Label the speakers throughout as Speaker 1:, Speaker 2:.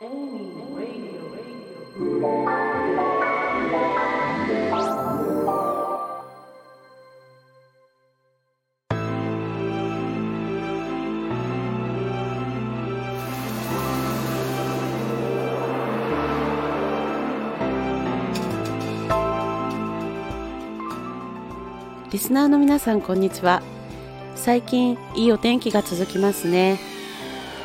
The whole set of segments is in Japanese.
Speaker 1: リスナーの皆さんこんにちは。最近いいお天気が続きますね。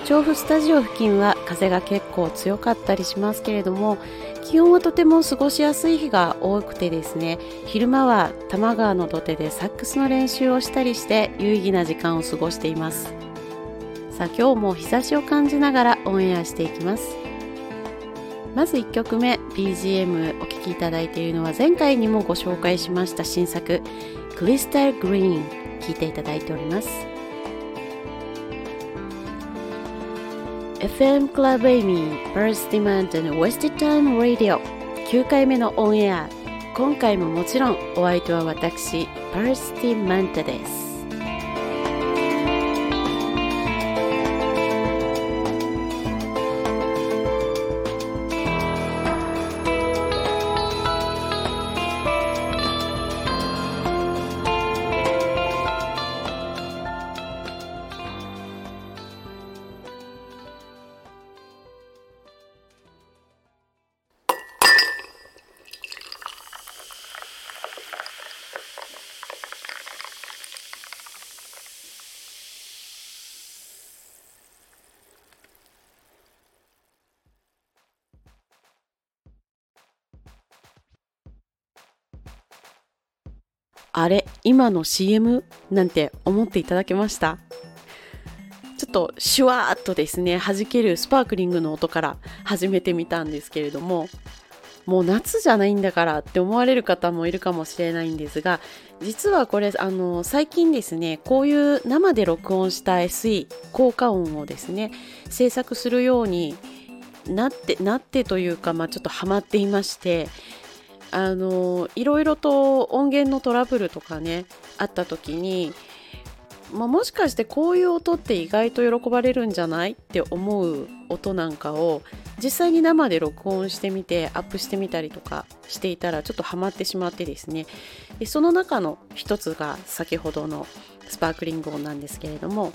Speaker 1: 調布スタジオ付近は風が結構強かったりしますけれども気温はとても過ごしやすい日が多くてですね昼間は多摩川の土手でサックスの練習をしたりして有意義な時間を過ごしています。さあ今日も日差しを感じながらオンエアしていきます。まず1曲目 BGM お聴きいただいているのは前回にもご紹介しました新作クリスタルグリーン聴いていただいております。FM Club Amy Burst Demand and Wasted Time Radio 9回目のオンエア今回ももちろんお相手は私パースティマンタですあれ今の CM? なんて思っていただけました？ちょっとシュワーっとですね弾けるスパークリングの音から始めてみたんですけれどももう夏じゃないんだからって思われる方もいるかもしれないんですが実はこれあの最近ですねこういう生で録音した SE 効果音をですね制作するようになってなってというか、まあ、ちょっとハマっていましてあのいろいろと音源のトラブルとかねあった時に、まあ、もしかしてこういう音って意外と喜ばれるんじゃないって思う音なんかを実際に生で録音してみてアップしてみたりとかしていたらちょっとハマってしまってですね。でその中の一つが先ほどのスパークリング音なんですけれども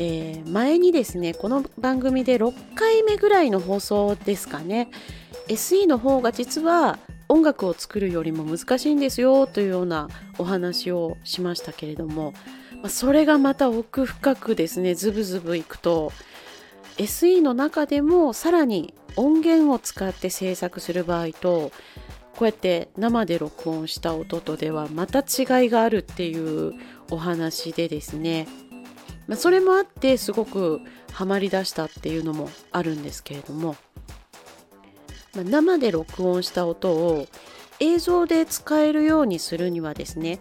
Speaker 1: えー、前にですねこの番組で6回目ぐらいの放送ですかね。SE の方が実は音楽を作るよりも難しいんですよというようなお話をしましたけれども、それがまた奥深くですねズブズブいくと SE の中でもさらに音源を使って制作する場合とこうやって生で録音した音とではまた違いがあるっていうお話でですね、それもあってすごくハマりだしたっていうのもあるんですけれども。まあ、生で録音した音を映像で使えるようにするにはですね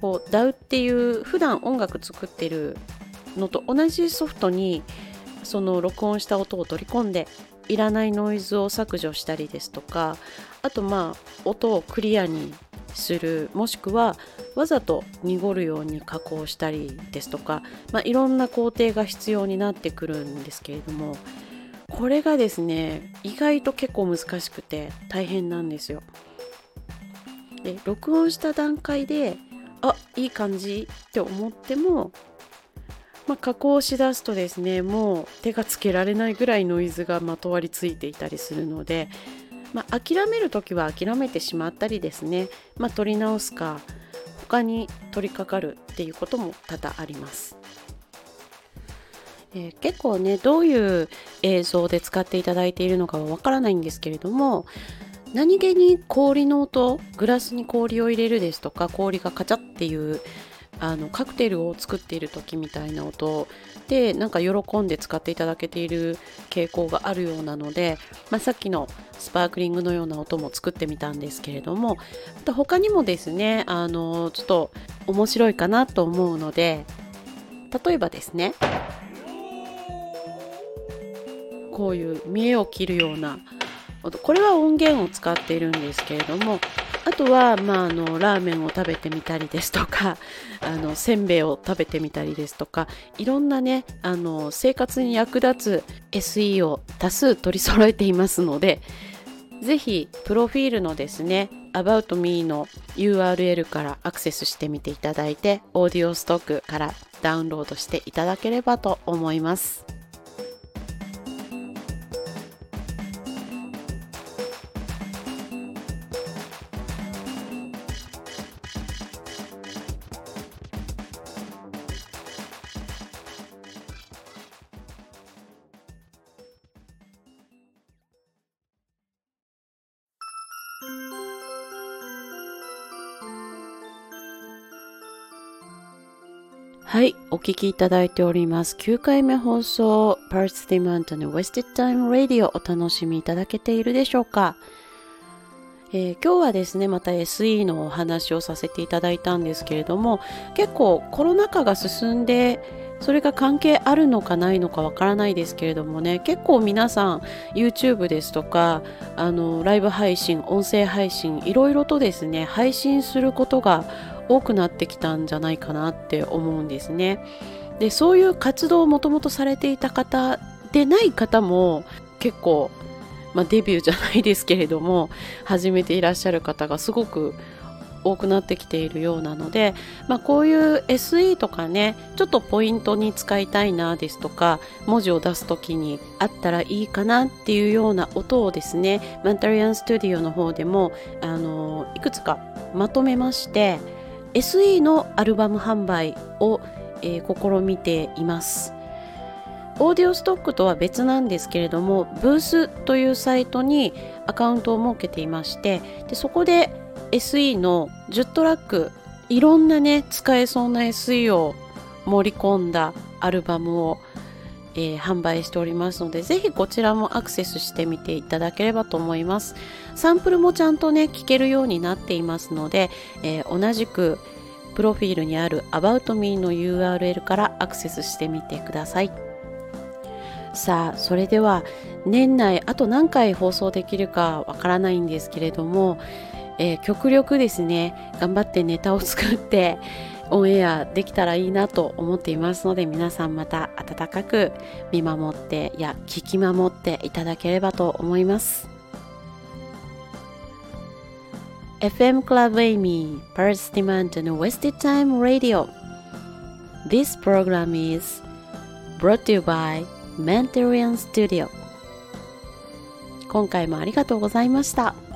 Speaker 1: こう DAW っていう普段音楽作ってるのと同じソフトにその録音した音を取り込んでいらないノイズを削除したりですとかあとまあ音をクリアにするもしくはわざと濁るように加工したりですとか、まあ、いろんな工程が必要になってくるんですけれどもこれがですね意外と結構難しくて大変なんですよ。で録音した段階であいい感じって思っても、まあ、加工しだすとですねもう手がつけられないぐらいノイズがまとわりついていたりするので、まあ、諦める時は諦めてしまったりですね、まあ、取り直すか他に取り掛かるっていうことも多々あります。えー、結構ねどういう映像で使っていただいているのかはわからないんですけれども何気に氷の音グラスに氷を入れるですとか氷がカチャっていうあのカクテルを作っている時みたいな音でなんか喜んで使っていただけている傾向があるようなので、まあ、さっきのスパークリングのような音も作ってみたんですけれどもまた他にもですねあのちょっと面白いかなと思うので例えばですねこういう見栄を切るようなこれは音源を使っているんですけれどもあとは、まあ、あのラーメンを食べてみたりですとか あのせんべいを食べてみたりですとかいろんなねあの生活に役立つ SE を多数取り揃えていますのでぜひプロフィールのですね About Me の URL からアクセスしてみていただいてオーディオストックからダウンロードしていただければと思います。はい、お聞きいただいております。9回目放送、Parts Demand の Wasted Time Radio お楽しみいただけているでしょうか、えー、今日はですね、また SE のお話をさせていただいたんですけれども、結構コロナ禍が進んで、それが関係あるのかないのかわからないですけれどもね結構皆さん YouTube ですとかあのライブ配信音声配信いろいろとですね配信することが多くなってきたんじゃないかなって思うんですね。でそういう活動をもともとされていた方でない方も結構、まあ、デビューじゃないですけれども始めていらっしゃる方がすごく多くなってきているようなので、まあ、こういう SE とかねちょっとポイントに使いたいなですとか文字を出す時にあったらいいかなっていうような音をですねマンタリアンスタジオの方でもあのいくつかまとめまして SE のアルバム販売を、えー、試みています。オーディオストックとは別なんですけれどもブースというサイトにアカウントを設けていましてでそこで SE の10トラックいろんなね使えそうな SE を盛り込んだアルバムを、えー、販売しておりますのでぜひこちらもアクセスしてみていただければと思います。サンプルもちゃんとね聞けるようになっていますので、えー、同じくプロフィールにある About Me の URL からアクセスしてみてください。さあそれでは年内あと何回放送できるかわからないんですけれどもえー、極力ですね頑張ってネタを作ってオンエアできたらいいなと思っていますので皆さんまた温かく見守ってや聞き守っていただければと思います。FM Club Amy Paris Demand and Wasted Time Radio. This program is brought to you by Mentarian Studio. 今回もありがとうございました。